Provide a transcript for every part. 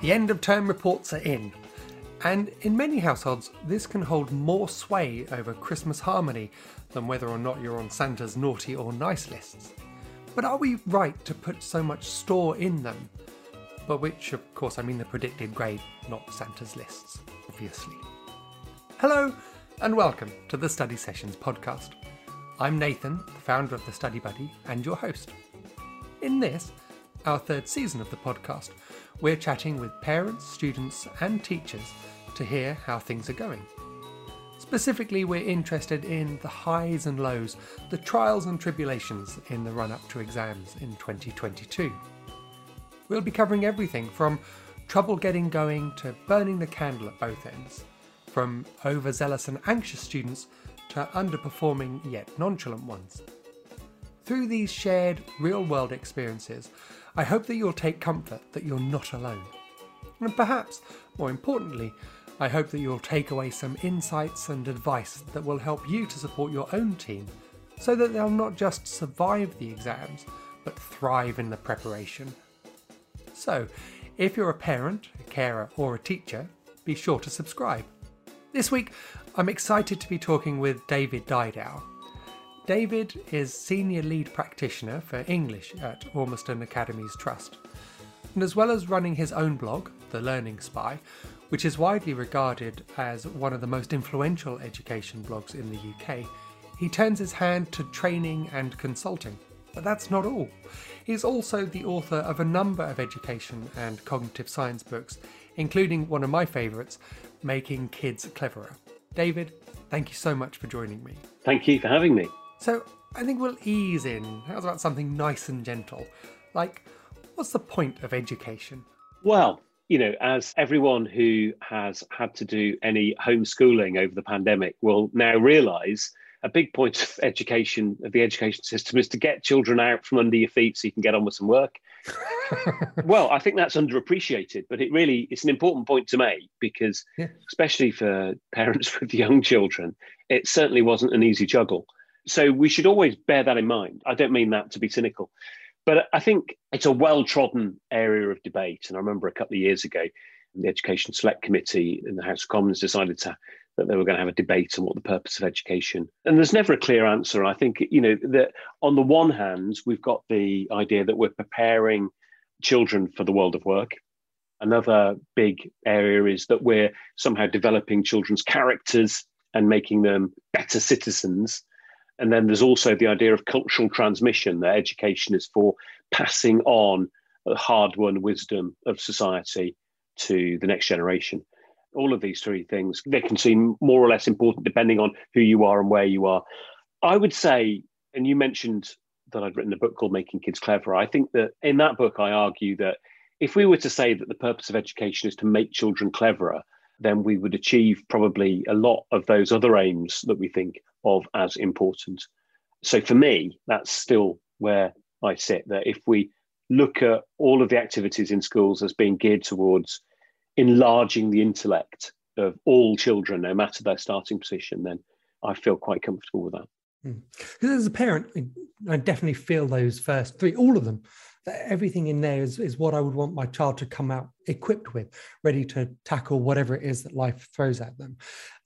The end of term reports are in, and in many households, this can hold more sway over Christmas harmony than whether or not you're on Santa's naughty or nice lists. But are we right to put so much store in them? By which, of course, I mean the predicted grade, not Santa's lists, obviously. Hello, and welcome to the Study Sessions podcast. I'm Nathan, the founder of the Study Buddy, and your host. In this, our third season of the podcast, we're chatting with parents, students, and teachers to hear how things are going. Specifically, we're interested in the highs and lows, the trials and tribulations in the run up to exams in 2022. We'll be covering everything from trouble getting going to burning the candle at both ends, from overzealous and anxious students to underperforming yet nonchalant ones. Through these shared real world experiences, I hope that you'll take comfort that you're not alone. And perhaps, more importantly, I hope that you'll take away some insights and advice that will help you to support your own team so that they'll not just survive the exams, but thrive in the preparation. So, if you're a parent, a carer, or a teacher, be sure to subscribe. This week, I'm excited to be talking with David Didau. David is Senior Lead Practitioner for English at Ormiston Academies Trust. And as well as running his own blog, The Learning Spy, which is widely regarded as one of the most influential education blogs in the UK, he turns his hand to training and consulting. But that's not all. He's also the author of a number of education and cognitive science books, including one of my favourites, Making Kids Cleverer. David, thank you so much for joining me. Thank you for having me. So, I think we'll ease in. How's about something nice and gentle? Like, what's the point of education? Well, you know, as everyone who has had to do any homeschooling over the pandemic will now realize, a big point of education, of the education system, is to get children out from under your feet so you can get on with some work. well, I think that's underappreciated, but it really it's an important point to make because, yeah. especially for parents with young children, it certainly wasn't an easy juggle. So we should always bear that in mind. I don't mean that to be cynical. But I think it's a well trodden area of debate. And I remember a couple of years ago, the Education Select Committee in the House of Commons decided to, that they were going to have a debate on what the purpose of education. And there's never a clear answer. I think, you know, that on the one hand, we've got the idea that we're preparing children for the world of work. Another big area is that we're somehow developing children's characters and making them better citizens. And then there's also the idea of cultural transmission, that education is for passing on hard won wisdom of society to the next generation. All of these three things, they can seem more or less important depending on who you are and where you are. I would say, and you mentioned that I'd written a book called Making Kids Clever. I think that in that book, I argue that if we were to say that the purpose of education is to make children cleverer, then we would achieve probably a lot of those other aims that we think of as important. So for me, that's still where I sit. That if we look at all of the activities in schools as being geared towards enlarging the intellect of all children, no matter their starting position, then I feel quite comfortable with that. Because hmm. as a parent, I definitely feel those first three, all of them. That everything in there is, is what I would want my child to come out equipped with, ready to tackle whatever it is that life throws at them.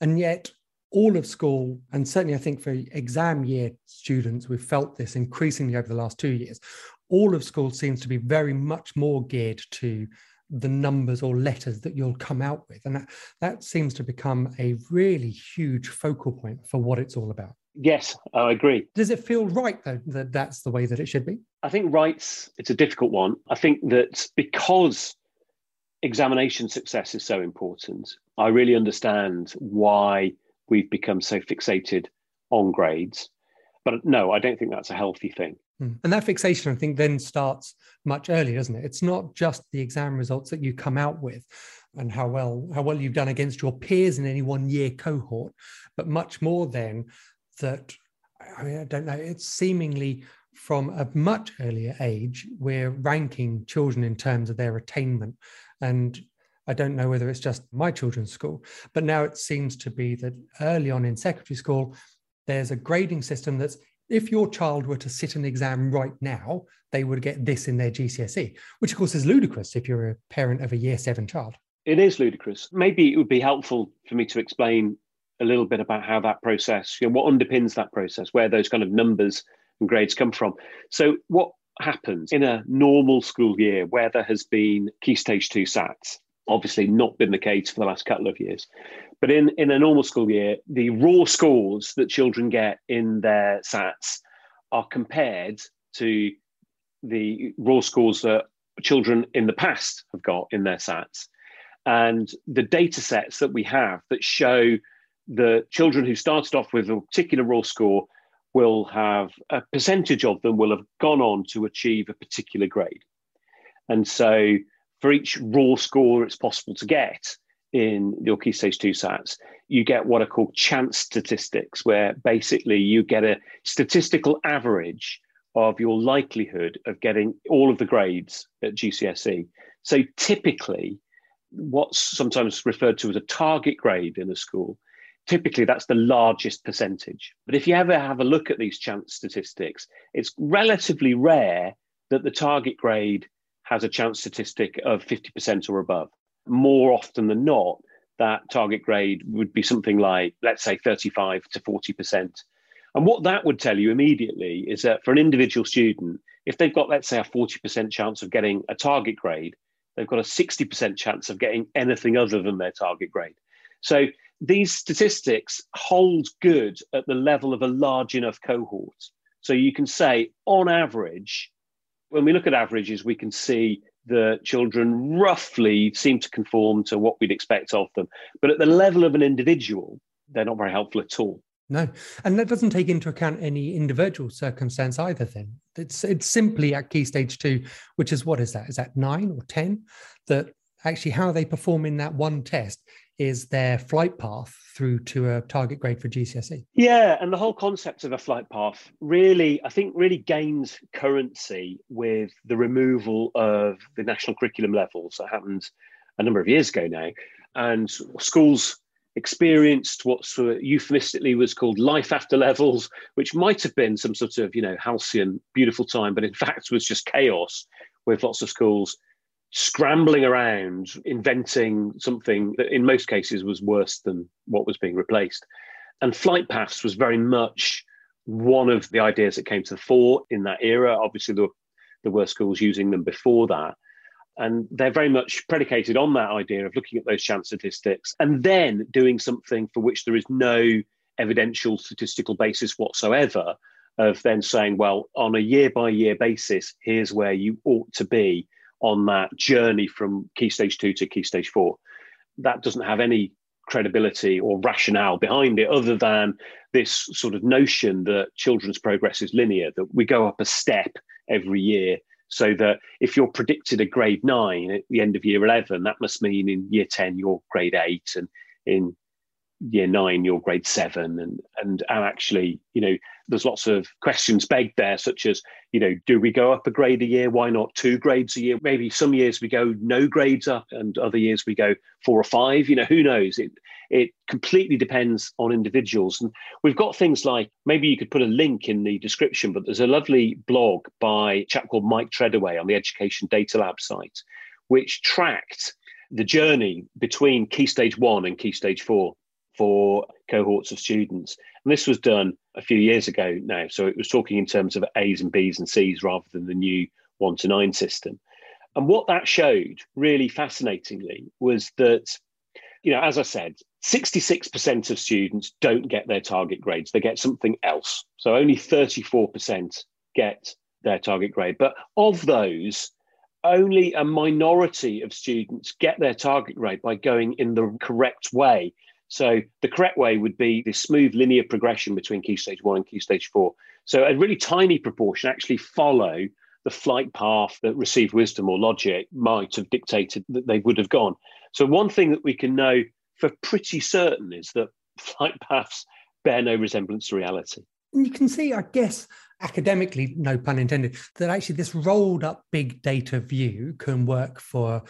And yet, all of school, and certainly I think for exam year students, we've felt this increasingly over the last two years. All of school seems to be very much more geared to the numbers or letters that you'll come out with. And that, that seems to become a really huge focal point for what it's all about. Yes, I agree. Does it feel right, though, that that's the way that it should be? I think rights, it's a difficult one. I think that because examination success is so important, I really understand why we've become so fixated on grades. But no, I don't think that's a healthy thing. Hmm. And that fixation, I think, then starts much earlier, doesn't it? It's not just the exam results that you come out with and how well how well you've done against your peers in any one year cohort, but much more than that. I mean, I don't know. It's seemingly from a much earlier age, we're ranking children in terms of their attainment and I don't know whether it's just my children's school, but now it seems to be that early on in secondary school, there's a grading system that's if your child were to sit an exam right now, they would get this in their GCSE, which of course is ludicrous if you're a parent of a year seven child. It is ludicrous. Maybe it would be helpful for me to explain a little bit about how that process, you know, what underpins that process, where those kind of numbers and grades come from. So, what happens in a normal school year where there has been key stage two SATs? Obviously, not been the case for the last couple of years. But in, in a normal school year, the raw scores that children get in their SATs are compared to the raw scores that children in the past have got in their SATs. And the data sets that we have that show the children who started off with a particular raw score will have a percentage of them will have gone on to achieve a particular grade. And so for each raw score it's possible to get in your key stage two SATs, you get what are called chance statistics, where basically you get a statistical average of your likelihood of getting all of the grades at GCSE. So typically, what's sometimes referred to as a target grade in a school typically that's the largest percentage. But if you ever have a look at these chance statistics, it's relatively rare that the target grade has a chance statistic of 50% or above. More often than not, that target grade would be something like, let's say, 35 to 40%. And what that would tell you immediately is that for an individual student, if they've got, let's say, a 40% chance of getting a target grade, they've got a 60% chance of getting anything other than their target grade. So these statistics hold good at the level of a large enough cohort. So you can say, on average, when we look at averages, we can see the children roughly seem to conform to what we'd expect of them. But at the level of an individual, they're not very helpful at all. No, and that doesn't take into account any individual circumstance either. Then it's it's simply at key stage two, which is what is that? Is that nine or ten? That actually how they perform in that one test is their flight path through to a target grade for GCSE. Yeah, and the whole concept of a flight path really, I think, really gains currency with the removal of the national curriculum levels that happened a number of years ago now. And schools experienced what sort uh, of euphemistically was called life after levels, which might have been some sort of, you know, halcyon, beautiful time, but in fact was just chaos with lots of schools scrambling around, inventing something that in most cases was worse than what was being replaced. And flight paths was very much one of the ideas that came to the fore in that era. Obviously, there were, there were schools using them before that. And they're very much predicated on that idea of looking at those chance statistics and then doing something for which there is no evidential statistical basis whatsoever of then saying, well, on a year by year basis, here's where you ought to be on that journey from key stage two to key stage four. That doesn't have any credibility or rationale behind it other than this sort of notion that children's progress is linear, that we go up a step every year. So that if you're predicted a grade nine at the end of year 11, that must mean in year 10, you're grade eight, and in year nine, you're grade seven. And, and, and actually, you know, there's lots of questions begged there, such as, you know, do we go up a grade a year? Why not two grades a year? Maybe some years we go no grades up, and other years we go four or five. You know, who knows? It it completely depends on individuals. And we've got things like maybe you could put a link in the description, but there's a lovely blog by a chap called Mike Treadaway on the Education Data Lab site, which tracked the journey between key stage one and key stage four for cohorts of students. And this was done a few years ago now. So it was talking in terms of A's and B's and C's rather than the new one to nine system. And what that showed really fascinatingly was that, you know, as I said, 66% of students don't get their target grades, they get something else. So only 34% get their target grade. But of those, only a minority of students get their target grade by going in the correct way so the correct way would be this smooth linear progression between key stage one and key stage four. So a really tiny proportion actually follow the flight path that received wisdom or logic might have dictated that they would have gone. So one thing that we can know for pretty certain is that flight paths bear no resemblance to reality. And you can see, I guess, academically, no pun intended, that actually this rolled up big data view can work for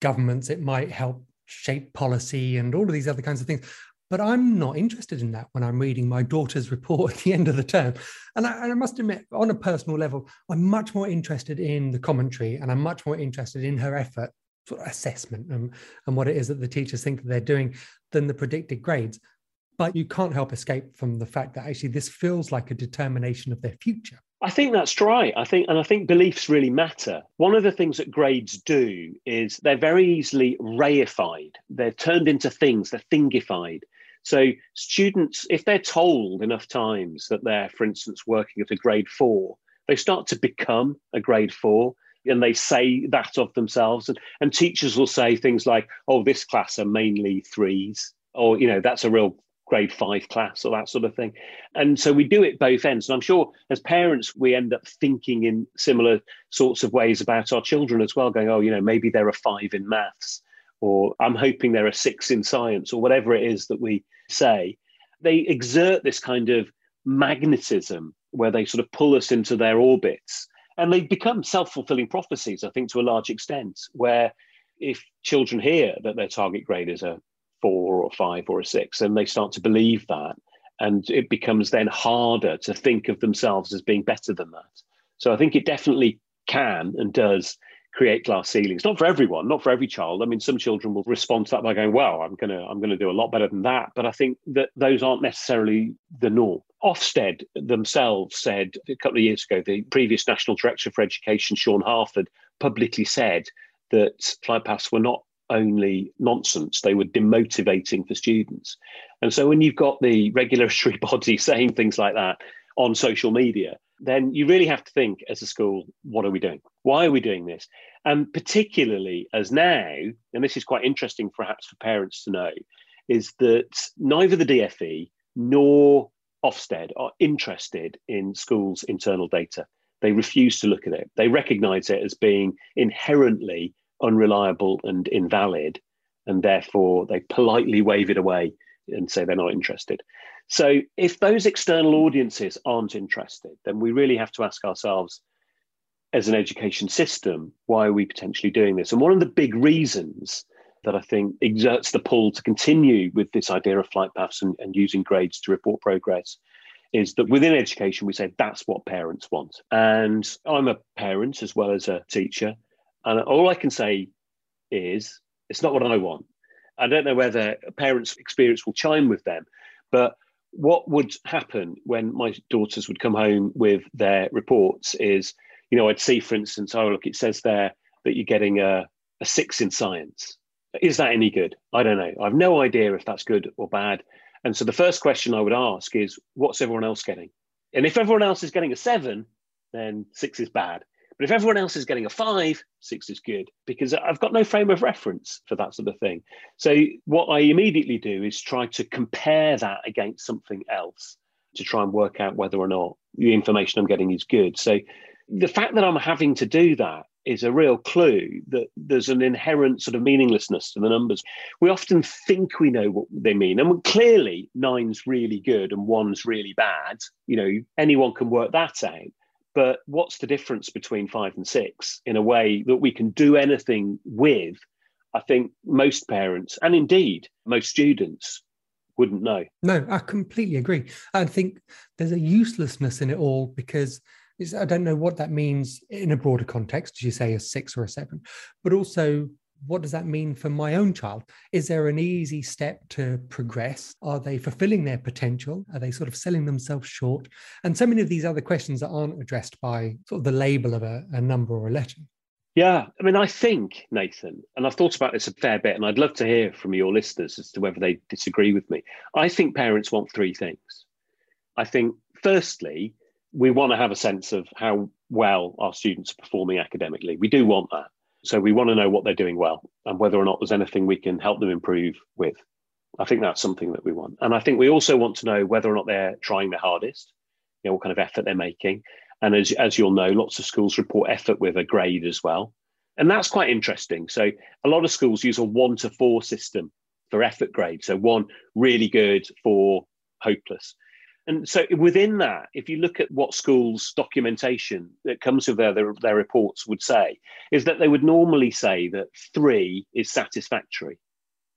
governments. It might help shape policy and all of these other kinds of things. But I'm not interested in that when I'm reading my daughter's report at the end of the term. And I, and I, must admit, on a personal level, I'm much more interested in the commentary and I'm much more interested in her effort sort of assessment and, and what it is that the teachers think that they're doing than the predicted grades. But you can't help escape from the fact that actually this feels like a determination of their future. I think that's right. I think, and I think beliefs really matter. One of the things that grades do is they're very easily reified. They're turned into things. They're thingified. So students, if they're told enough times that they're, for instance, working at a grade four, they start to become a grade four and they say that of themselves. And, and teachers will say things like, oh, this class are mainly threes, or, you know, that's a real grade five class or that sort of thing. And so we do it both ends. And I'm sure as parents, we end up thinking in similar sorts of ways about our children as well, going, oh, you know, maybe they're a five in maths, or I'm hoping they're a six in science, or whatever it is that we say. They exert this kind of magnetism where they sort of pull us into their orbits. And they become self fulfilling prophecies, I think, to a large extent, where if children hear that their target grade is a four or five or a six, and they start to believe that. And it becomes then harder to think of themselves as being better than that. So I think it definitely can and does create glass ceilings. Not for everyone, not for every child. I mean, some children will respond to that by going, "Well, I'm gonna, I'm gonna do a lot better than that." But I think that those aren't necessarily the norm. Ofsted themselves said a couple of years ago, the previous National Director for Education, Sean Harford, publicly said that paths were not only nonsense, they were demotivating for students. And so when you've got the regulatory body saying things like that on social media, then you really have to think as a school, what are we doing? Why are we doing this? And particularly as now, and this is quite interesting perhaps for parents to know, is that neither the DFE nor Ofsted are interested in schools' internal data. They refuse to look at it. They recognize it as being inherently unreliable and invalid, and therefore they politely wave it away and say they're not interested. So, if those external audiences aren't interested, then we really have to ask ourselves, as an education system, why are we potentially doing this? And one of the big reasons that I think exerts the pull to continue with this idea of flight paths and, and using grades to report progress is that within education, we say that's what parents want. And I'm a parent as well as a teacher. And all I can say is it's not what I want. I don't know whether parents' experience will chime with them, but what would happen when my daughters would come home with their reports is, you know, I'd see, for instance, oh, look, it says there that you're getting a, a six in science. Is that any good? I don't know. I've no idea if that's good or bad. And so the first question I would ask is, what's everyone else getting? And if everyone else is getting a seven, then six is bad. But if everyone else is getting a five, six is good because I've got no frame of reference for that sort of thing. So what I immediately do is try to compare that against something else to try and work out whether or not the information I'm getting is good. So the fact that I'm having to do that is a real clue that there's an inherent sort of meaninglessness to the numbers. We often think we know what they mean, and clearly nine's really good and one's really bad. You know, anyone can work that out. But what's the difference between five and six in a way that we can do anything with? I think most parents, and indeed most students, wouldn't know. No, I completely agree. I think there's a uselessness in it all because I don't know what that means in a broader context, as you say, a six or a seven, but also what does that mean for my own child? Is there an easy step to progress? Are they fulfilling their potential? Are they sort of selling themselves short? And so many of these other questions that aren't addressed by sort of the label of a, a number or a letter. Yeah, I mean, I think, Nathan, and I've thought about this a fair bit, and I'd love to hear from your listeners as to whether they disagree with me. I think parents want three things. I think, firstly, we want to have a sense of how well our students are performing academically. We do want that. So we want to know what they're doing well and whether or not there's anything we can help them improve with. I think that's something that we want. And I think we also want to know whether or not they're trying their hardest, you know, what kind of effort they're making. And as, as you'll know, lots of schools report effort with a grade as well. And that's quite interesting. So a lot of schools use a one to four system for effort grade. So one really good, four hopeless. And so within that, if you look at what schools' documentation that comes with their, their, their, reports would say, is that they would normally say that three is satisfactory.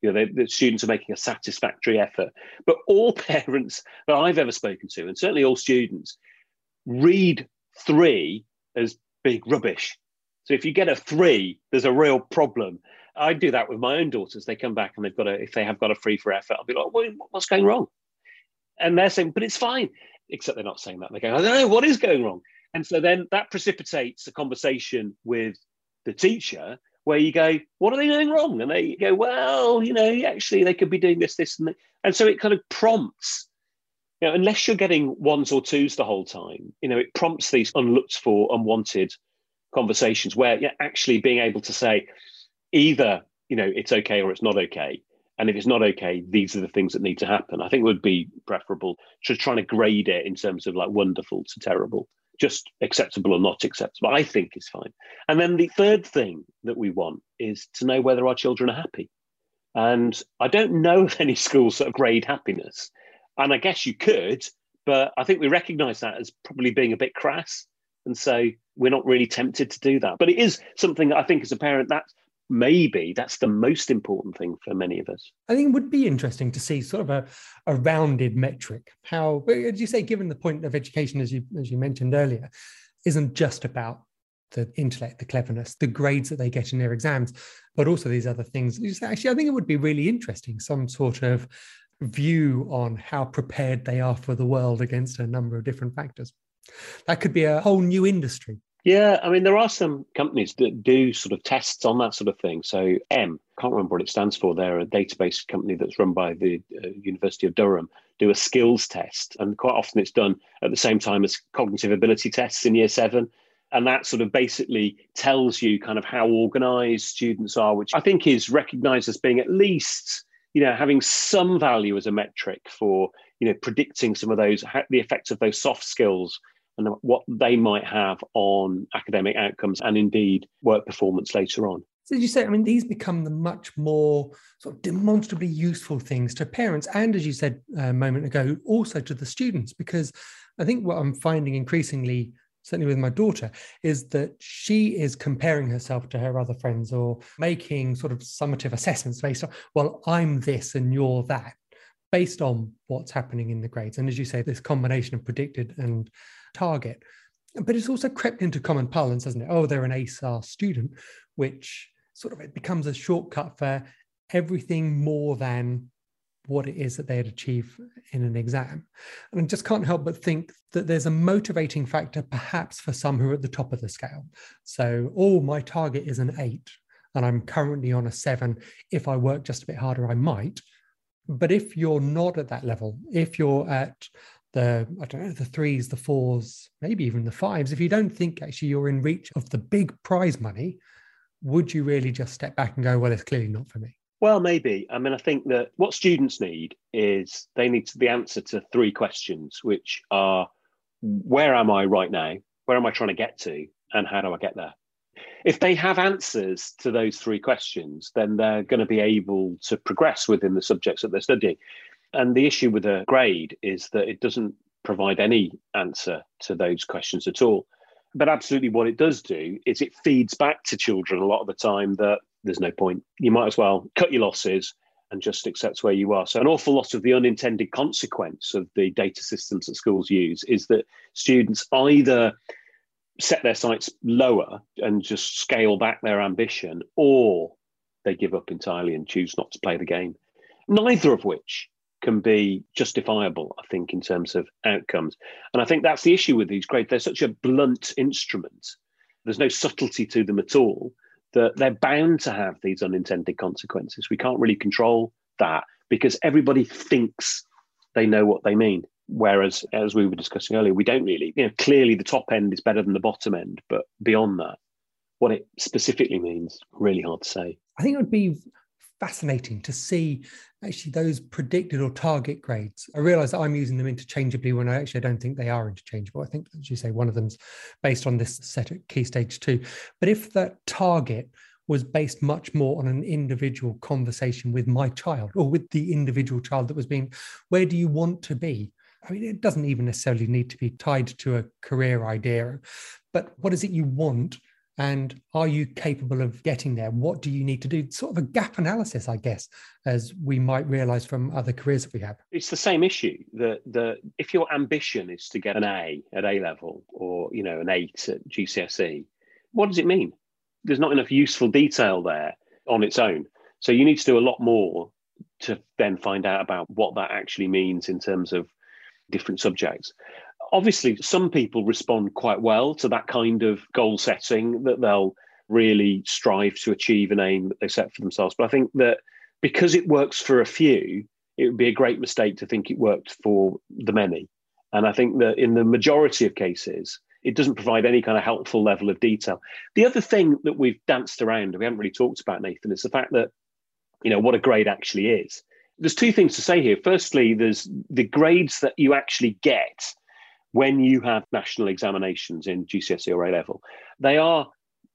You know, the students are making a satisfactory effort. But all parents that I've ever spoken to, and certainly all students, read three as big rubbish. So if you get a three, there's a real problem. I do that with my own daughters. They come back and they've got a, if they have got a free for effort, I'll be like, what's going wrong? And they're saying, but it's fine. Except they're not saying that. They're going, I don't know, what is going wrong? And so then that precipitates a conversation with the teacher where you go, what are they doing wrong? And they go, well, you know, actually they could be doing this, this, and that. And so it kind of prompts, you know, unless you're getting ones or twos the whole time, you know, it prompts these unlooked for, unwanted conversations where you're actually being able to say either, you know, it's okay or it's not okay. And if it's not okay, these are the things that need to happen. I think would be preferable to trying to grade it in terms of like wonderful to terrible just acceptable or not acceptable, I think is fine. And then the third thing that we want is to know whether our children are happy. And I don't know of any schools that grade happiness. And I guess you could, but I think we recognize that as probably being a bit crass. And so we're not really tempted to do that. But it is something that I think as a parent, that's maybe that's the most important thing for many of us. I think it would be interesting to see sort of a, a rounded metric. How, as you say, given the point of education, as you as you mentioned earlier, isn't just about the intellect, the cleverness, the grades that they get in their exams, but also these other things. Actually, I think it would be really interesting, some sort of view on how prepared they are for the world against a number of different factors. That could be a whole new industry yeah, I mean, there are some companies that do sort of tests on that sort of thing. So, M, can't remember what it stands for. They're a database company that's run by the uh, University of Durham, do a skills test. And quite often it's done at the same time as cognitive ability tests in year seven. And that sort of basically tells you kind of how organized students are, which I think is recognized as being at least, you know, having some value as a metric for, you know, predicting some of those, the effects of those soft skills and what they might have on academic outcomes and indeed work performance later on. So as you say, I mean, these become the much more sort of demonstrably useful things to parents, and as you said a moment ago, also to the students, because I think what I'm finding increasingly, certainly with my daughter, is that she is comparing herself to her other friends or making sort of summative assessments based on, well, I'm this and you're that, based on what's happening in the grades. And as you say, this combination of predicted and target. But it's also crept into common parlance, hasn't it? Oh, they're an ASAR student, which sort of it becomes a shortcut for everything more than what it is that they'd achieve in an exam. And I just can't help but think that there's a motivating factor perhaps for some who are at the top of the scale. So, oh, my target is an eight, and I'm currently on a seven. If I work just a bit harder, I might. But if you're not at that level, if you're at the I don't know the threes, the fours, maybe even the fives. If you don't think actually you're in reach of the big prize money, would you really just step back and go, well, it's clearly not for me? Well, maybe. I mean, I think that what students need is they need the answer to three questions, which are where am I right now? Where am I trying to get to? And how do I get there? If they have answers to those three questions, then they're going to be able to progress within the subjects that they're studying. And the issue with a grade is that it doesn't provide any answer to those questions at all. But absolutely, what it does do is it feeds back to children a lot of the time that there's no point. You might as well cut your losses and just accept where you are. So, an awful lot of the unintended consequence of the data systems that schools use is that students either set their sights lower and just scale back their ambition, or they give up entirely and choose not to play the game. Neither of which can be justifiable, I think, in terms of outcomes. And I think that's the issue with these grades. They're such a blunt instrument, there's no subtlety to them at all, that they're bound to have these unintended consequences. We can't really control that because everybody thinks they know what they mean. Whereas, as we were discussing earlier, we don't really. You know, clearly the top end is better than the bottom end, but beyond that, what it specifically means, really hard to say. I think it would be fascinating to see actually those predicted or target grades. I realize that I'm using them interchangeably when I actually don't think they are interchangeable. I think, as you say, one of them's based on this set at key stage two. But if that target was based much more on an individual conversation with my child or with the individual child that was being, where do you want to be? I mean, it doesn't even necessarily need to be tied to a career idea, but what is it you want? And are you capable of getting there? What do you need to do? Sort of a gap analysis, I guess, as we might realize from other careers that we have. It's the same issue that the if your ambition is to get an A at A level or you know an eight at GCSE, what does it mean? There's not enough useful detail there on its own. So you need to do a lot more to then find out about what that actually means in terms of different subjects. Obviously, some people respond quite well to that kind of goal setting, that they'll really strive to achieve an aim that they set for themselves. But I think that because it works for a few, it would be a great mistake to think it worked for the many. And I think that in the majority of cases, it doesn't provide any kind of helpful level of detail. The other thing that we've danced around, we haven't really talked about, Nathan, is the fact that, you know, what a grade actually is. There's two things to say here. Firstly, there's the grades that you actually get when you have national examinations in GCSE or A level. They are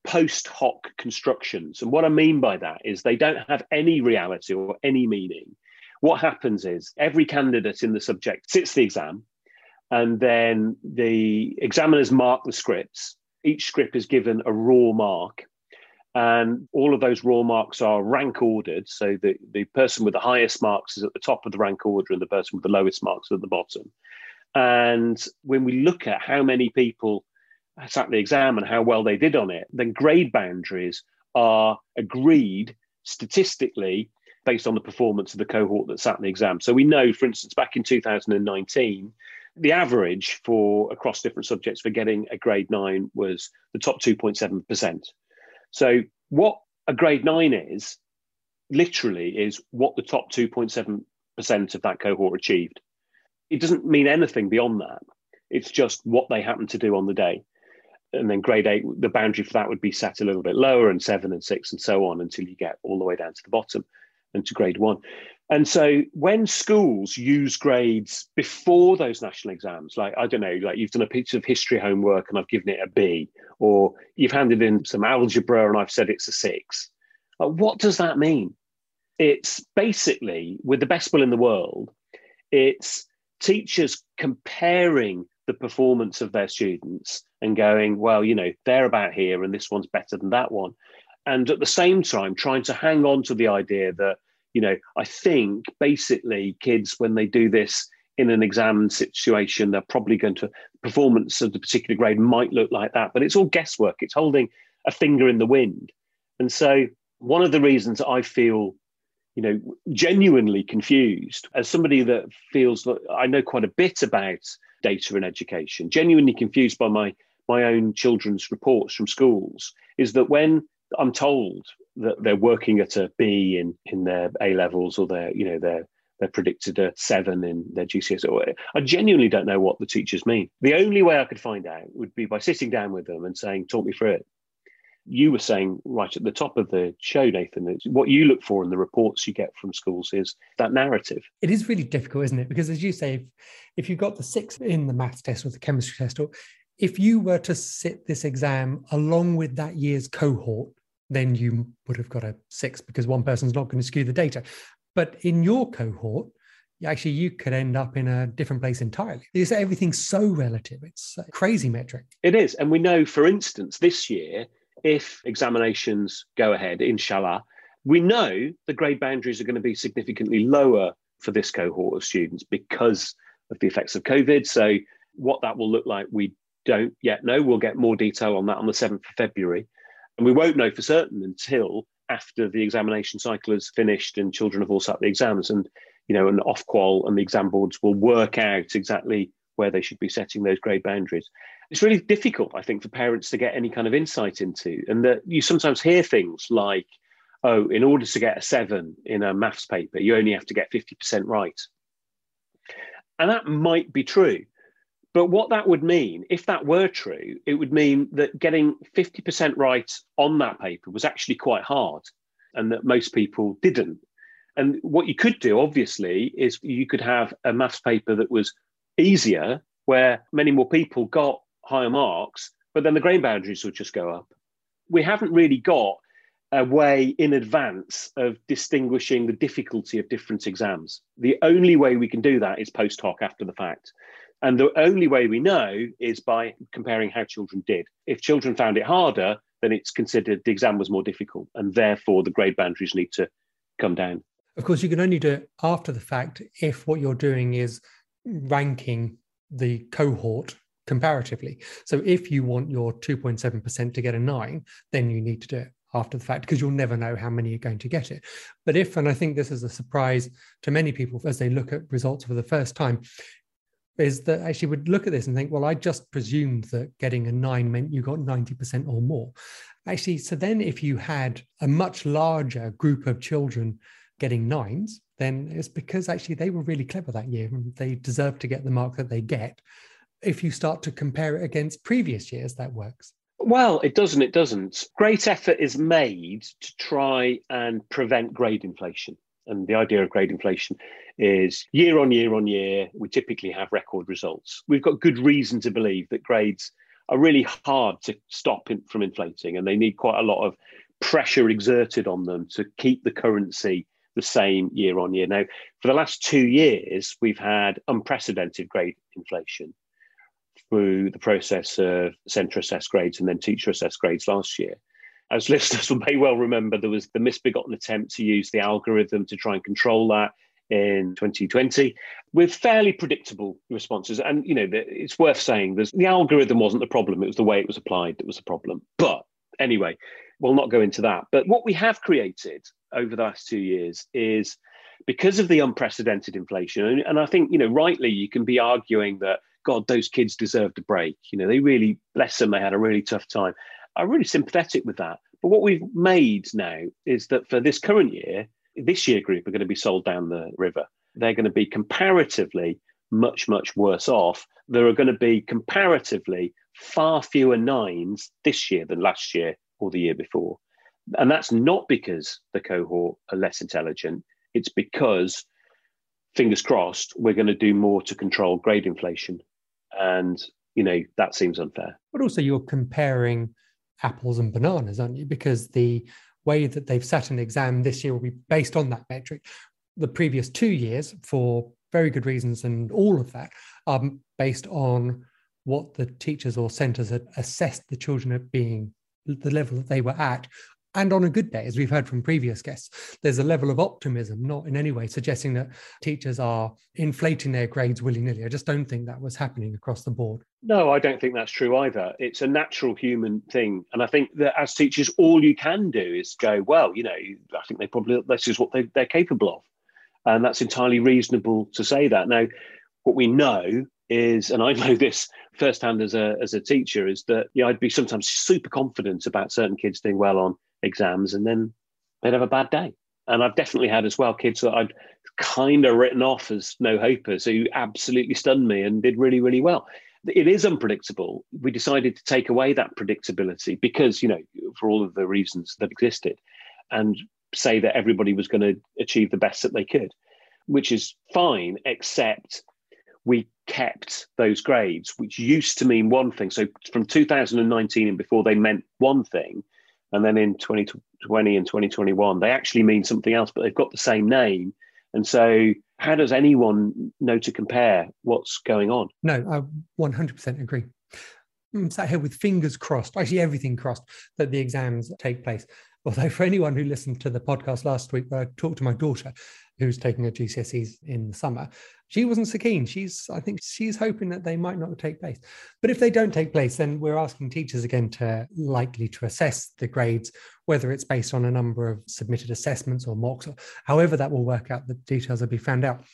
post hoc constructions. And what I mean by that is they don't have any reality or any meaning. What happens is every candidate in the subject sits the exam, and then the examiners mark the scripts. Each script is given a raw mark, and all of those raw marks are rank ordered. So the, the person with the highest marks is at the top of the rank order, and the person with the lowest marks is at the bottom. And when we look at how many people sat the exam and how well they did on it, then grade boundaries are agreed statistically based on the performance of the cohort that sat the exam. So we know, for instance, back in 2019, the average for across different subjects for getting a grade nine was the top 2.7%. So, what a grade nine is literally is what the top 2.7% of that cohort achieved. It doesn't mean anything beyond that. It's just what they happen to do on the day. And then grade eight, the boundary for that would be set a little bit lower, and seven and six, and so on until you get all the way down to the bottom and to grade one. And so when schools use grades before those national exams, like, I don't know, like you've done a piece of history homework and I've given it a B, or you've handed in some algebra and I've said it's a six, like, what does that mean? It's basically, with the best will in the world, it's teachers comparing the performance of their students and going, well, you know, they're about here and this one's better than that one. And at the same time, trying to hang on to the idea that you know, I think basically kids, when they do this in an exam situation, they're probably going to, performance of the particular grade might look like that, but it's all guesswork. It's holding a finger in the wind. And so, one of the reasons I feel, you know, genuinely confused as somebody that feels that I know quite a bit about data and education, genuinely confused by my my own children's reports from schools, is that when I'm told that they're working at a B in in their A levels or their you know their they're predicted a seven in their GCSE. I genuinely don't know what the teachers mean. The only way I could find out would be by sitting down with them and saying, "Talk me through it." You were saying right at the top of the show, Nathan, what you look for in the reports you get from schools is that narrative. It is really difficult, isn't it? Because as you say, if, if you've got the six in the maths test or the chemistry test, or if you were to sit this exam along with that year's cohort, then you would have got a six because one person's not going to skew the data. But in your cohort, actually you could end up in a different place entirely. Because everything's so relative. It's a crazy metric. It is. And we know, for instance, this year, if examinations go ahead, inshallah, we know the grade boundaries are going to be significantly lower for this cohort of students because of the effects of COVID. So, what that will look like, we don't yet know. We'll get more detail on that on the 7th of February. And we won't know for certain until after the examination cycle is finished and children have all sat the exams and you know an off Ofqual and the exam boards will work out exactly where they should be setting those grade boundaries. It's really difficult, I think, for parents to get any kind of insight into. And that you sometimes hear things like, oh, in order to get a seven in a maths paper, you only have to get 50% right. And that might be true. But what that would mean, if that were true, it would mean that getting 50% right on that paper was actually quite hard and that most people didn't. And what you could do, obviously, is you could have a maths paper that was easier, where many more people got higher marks, but then the grade boundaries would just go up. We haven't really got a way in advance of distinguishing the difficulty of different exams. The only way we can do that is post hoc after the fact. And the only way we know is by comparing how children did. If children found it harder, then it's considered the exam was more difficult, and therefore the grade boundaries need to come down. Of course, you can only do it after the fact if what you're doing is ranking the cohort comparatively. So if you want your 2.7% to get a nine, then you need to do it after the fact because you'll never know how many are going to get it. But if, and I think this is a surprise to many people as they look at results for the first time, is that actually would look at this and think, well, I just presumed that getting a nine meant you got 90% or more. Actually, so then if you had a much larger group of children getting nines, then it's because actually they were really clever that year and they deserve to get the mark that they get. If you start to compare it against previous years, that works. Well, it doesn't. It doesn't. Great effort is made to try and prevent grade inflation. And the idea of grade inflation is year on year on year, we typically have record results. We've got good reason to believe that grades are really hard to stop in, from inflating and they need quite a lot of pressure exerted on them to keep the currency the same year on year. Now, for the last two years, we've had unprecedented grade inflation through the process of centre assessed grades and then teacher assessed grades last year. As listeners may well remember, there was the misbegotten attempt to use the algorithm to try and control that in 2020 with fairly predictable responses. And, you know, it's worth saying there's, the algorithm wasn't the problem, it was the way it was applied that was the problem. But anyway, we'll not go into that. But what we have created over the last two years is because of the unprecedented inflation, and, and I think, you know, rightly, you can be arguing that, God, those kids deserved a break. You know, they really, bless them, they had a really tough time. I'm really sympathetic with that. But what we've made now is that for this current year, this year group are going to be sold down the river. They're going to be comparatively much, much worse off. There are going to be comparatively far fewer nines this year than last year or the year before. And that's not because the cohort are less intelligent, it's because, fingers crossed, we're going to do more to control grade inflation. And, you know, that seems unfair. But also, you're comparing apples and bananas, aren't you? Because the way that they've set an exam this year will be based on that metric. The previous two years, for very good reasons, and all of that, are based on what the teachers or centres had assessed the children at being the level that they were at and on a good day, as we've heard from previous guests, there's a level of optimism, not in any way suggesting that teachers are inflating their grades willy nilly. I just don't think that was happening across the board. No, I don't think that's true either. It's a natural human thing. And I think that as teachers, all you can do is go, well, you know, I think they probably, this is what they, they're capable of. And that's entirely reasonable to say that. Now, what we know is, and I know this firsthand as a as a teacher, is that yeah, I'd be sometimes super confident about certain kids doing well on exams, and then they'd have a bad day. And I've definitely had as well kids that I'd kind of written off as no hopers who absolutely stunned me and did really, really well. It is unpredictable. We decided to take away that predictability because, you know, for all of the reasons that existed, and say that everybody was going to achieve the best that they could, which is fine, except we kept those grades, which used to mean one thing. So from 2019 and before, they meant one thing. And then in 2020 and 2021, they actually mean something else, but they've got the same name. And so, how does anyone know to compare what's going on? No, I 100% agree. I'm sat here with fingers crossed, actually, everything crossed, that the exams take place. Although, for anyone who listened to the podcast last week, where I talked to my daughter, who's taking her GCSEs in the summer, she wasn't so keen. She's, I think, she's hoping that they might not take place. But if they don't take place, then we're asking teachers again to likely to assess the grades, whether it's based on a number of submitted assessments or mocks, or however that will work out. The details will be found out.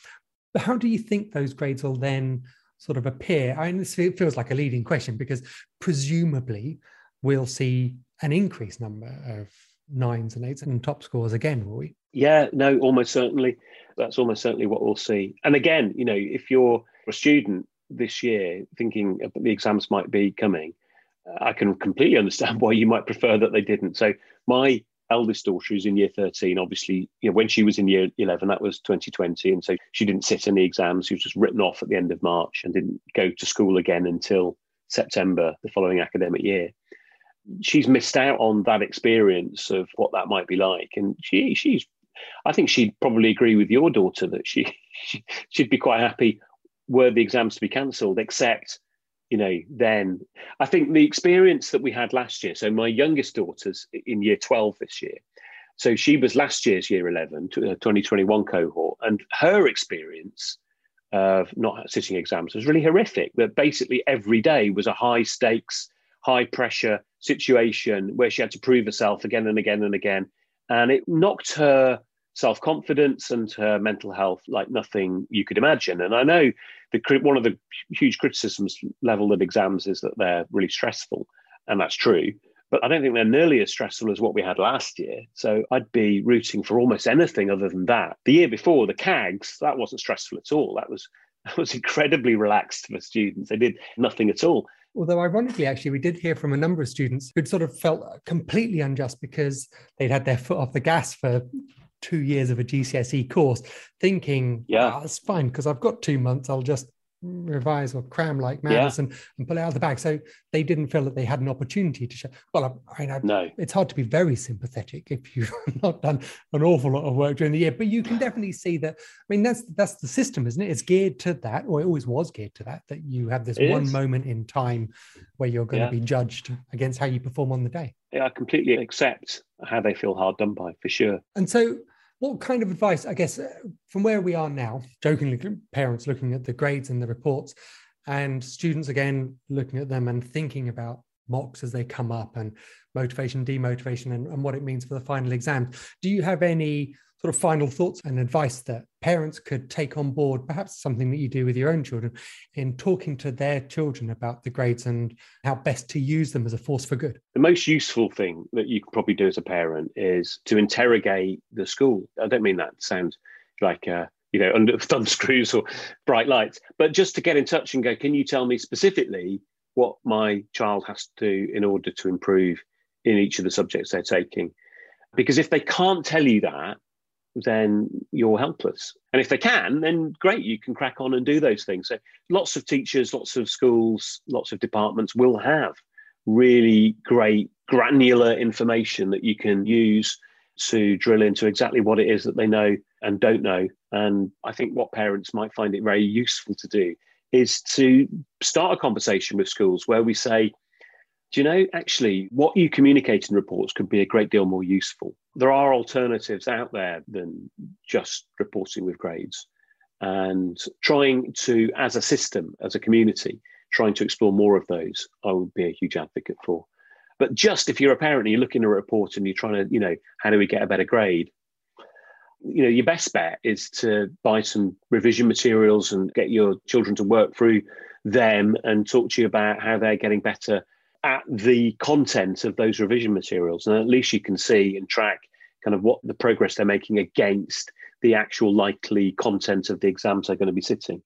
But how do you think those grades will then sort of appear? I mean, this feels like a leading question because presumably we'll see an increased number of nines and eights and top scores again, will we? Yeah, no, almost certainly. That's almost certainly what we'll see. And again, you know, if you're a student this year thinking the exams might be coming, uh, I can completely understand why you might prefer that they didn't. So my eldest daughter who's in year 13 obviously you know when she was in year 11 that was 2020 and so she didn't sit any exams she was just written off at the end of march and didn't go to school again until september the following academic year she's missed out on that experience of what that might be like and she she's i think she'd probably agree with your daughter that she, she she'd be quite happy were the exams to be cancelled except you know, then I think the experience that we had last year. So my youngest daughter's in year 12 this year. So she was last year's year 11, uh, 2021 cohort, and her experience of not sitting exams was really horrific. That basically every day was a high stakes, high pressure situation where she had to prove herself again and again and again. And it knocked her self confidence and her mental health like nothing you could imagine. And I know the one of the huge criticisms leveled at exams is that they're really stressful, and that's true. But I don't think they're nearly as stressful as what we had last year. So I'd be rooting for almost anything other than that. The year before, the CAGs, that wasn't stressful at all. That was that was incredibly relaxed for students. They did nothing at all. Although, ironically, actually, we did hear from a number of students who'd sort of felt uh, completely unjust because they'd had their foot off the gas for two years of a GCSE course, thinking, yeah, oh, it's fine because I've got two months. I'll just revise or cram like mad yeah. and, and pull it out of the bag. So they didn't feel that they had an opportunity to show. Well, I, I, no. it's hard to be very sympathetic if you've not done an awful lot of work during the year, but you can definitely see that. I mean, that's that's the system, isn't it? It's geared to that, or it always was geared to that. That you have this it one is. moment in time where you're going yeah. to be judged against how you perform on the day. Yeah, I completely accept how they feel hard done by, for sure. And so what kind of advice, I guess, uh, from where we are now, jokingly, parents looking at the grades and the reports, and students again looking at them and thinking about mocks as they come up and motivation, demotivation, and, and what it means for the final exam. Do you have any sort of final thoughts and advice that parents could take on board, perhaps something that you do with your own children, in talking to their children about the grades and how best to use them as a force for good? The most useful thing that you can probably do as a parent is to interrogate the school. I don't mean that sounds like uh, you know under thumb screws or bright lights, but just to get in touch and go, can you tell me specifically what my child has to do in order to improve in each of the subjects they're taking? Because if they can't tell you that, then you're helpless. And if they can, then great, you can crack on and do those things. So lots of teachers, lots of schools, lots of departments will have really great granular information that you can use to drill into exactly what it is that they know and don't know. And I think what parents might find it very useful to do is to start a conversation with schools where we say, do you know, actually, what you communicate in reports could be a great deal more useful. There are alternatives out there than just reporting with grades. And trying to, as a system, as a community, trying to explore more of those, I would be a huge advocate for. But just if you're a parent and you're looking at a report and you're trying to, you know, how do we get a better grade? You know, your best bet is to buy some revision materials and get your children to work through them and talk to you about how they're getting better at the content of those revision materials. And at least you can see and track kind of what the progress they're making against the actual likely content of the exams they're going to be sitting.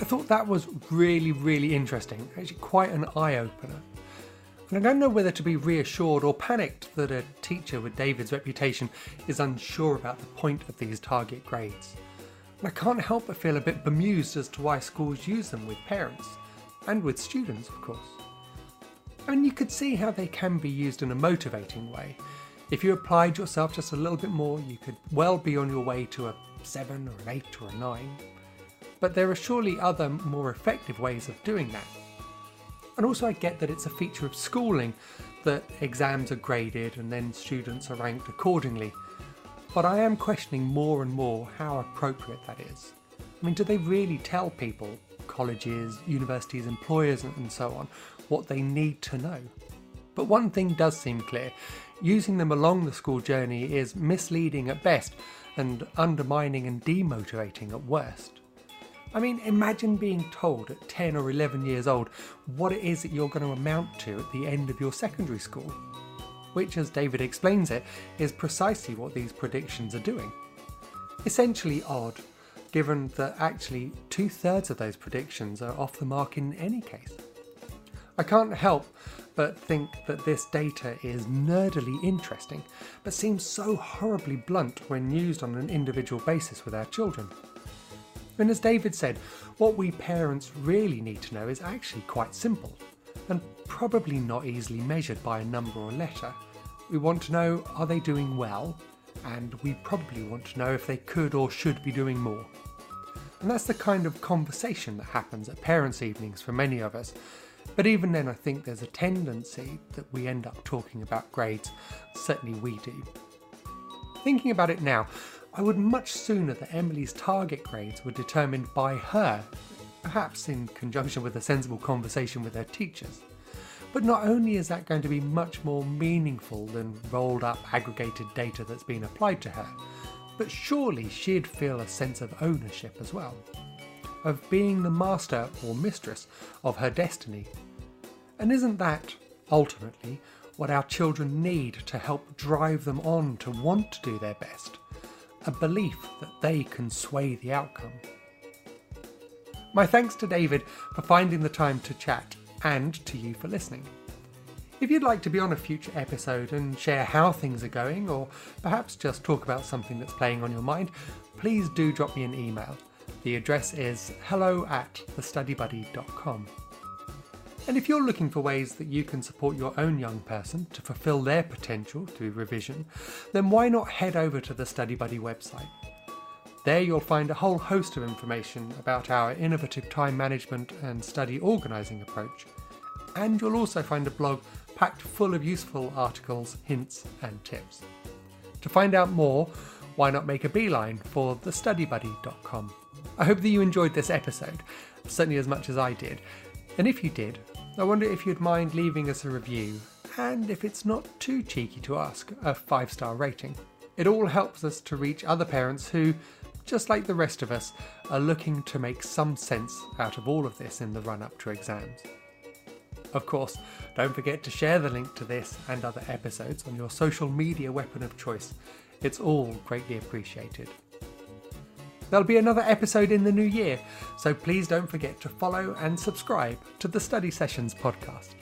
I thought that was really, really interesting. Actually, quite an eye opener. I don't know whether to be reassured or panicked that a teacher with David's reputation is unsure about the point of these target grades. And I can't help but feel a bit bemused as to why schools use them with parents, and with students, of course. I mean, you could see how they can be used in a motivating way. If you applied yourself just a little bit more, you could well be on your way to a 7 or an 8 or a 9. But there are surely other more effective ways of doing that. And also, I get that it's a feature of schooling that exams are graded and then students are ranked accordingly. But I am questioning more and more how appropriate that is. I mean, do they really tell people, colleges, universities, employers, and so on, what they need to know? But one thing does seem clear using them along the school journey is misleading at best and undermining and demotivating at worst. I mean, imagine being told at 10 or 11 years old what it is that you're going to amount to at the end of your secondary school. Which, as David explains it, is precisely what these predictions are doing. Essentially odd, given that actually two thirds of those predictions are off the mark in any case. I can't help but think that this data is nerdily interesting, but seems so horribly blunt when used on an individual basis with our children. And as David said, what we parents really need to know is actually quite simple and probably not easily measured by a number or letter. We want to know are they doing well and we probably want to know if they could or should be doing more. And that's the kind of conversation that happens at parents' evenings for many of us. But even then, I think there's a tendency that we end up talking about grades. Certainly we do. Thinking about it now, I would much sooner that Emily's target grades were determined by her, perhaps in conjunction with a sensible conversation with her teachers. But not only is that going to be much more meaningful than rolled up aggregated data that's been applied to her, but surely she'd feel a sense of ownership as well, of being the master or mistress of her destiny. And isn't that, ultimately, what our children need to help drive them on to want to do their best? A belief that they can sway the outcome. My thanks to David for finding the time to chat and to you for listening. If you'd like to be on a future episode and share how things are going, or perhaps just talk about something that's playing on your mind, please do drop me an email. The address is hello at thestudybuddy.com. And if you're looking for ways that you can support your own young person to fulfill their potential through revision, then why not head over to the Study Buddy website? There you'll find a whole host of information about our innovative time management and study organising approach. And you'll also find a blog packed full of useful articles, hints, and tips. To find out more, why not make a beeline for thestudybuddy.com? I hope that you enjoyed this episode, certainly as much as I did. And if you did, I wonder if you'd mind leaving us a review, and if it's not too cheeky to ask, a five star rating. It all helps us to reach other parents who, just like the rest of us, are looking to make some sense out of all of this in the run up to exams. Of course, don't forget to share the link to this and other episodes on your social media weapon of choice. It's all greatly appreciated. There'll be another episode in the new year, so please don't forget to follow and subscribe to the Study Sessions podcast.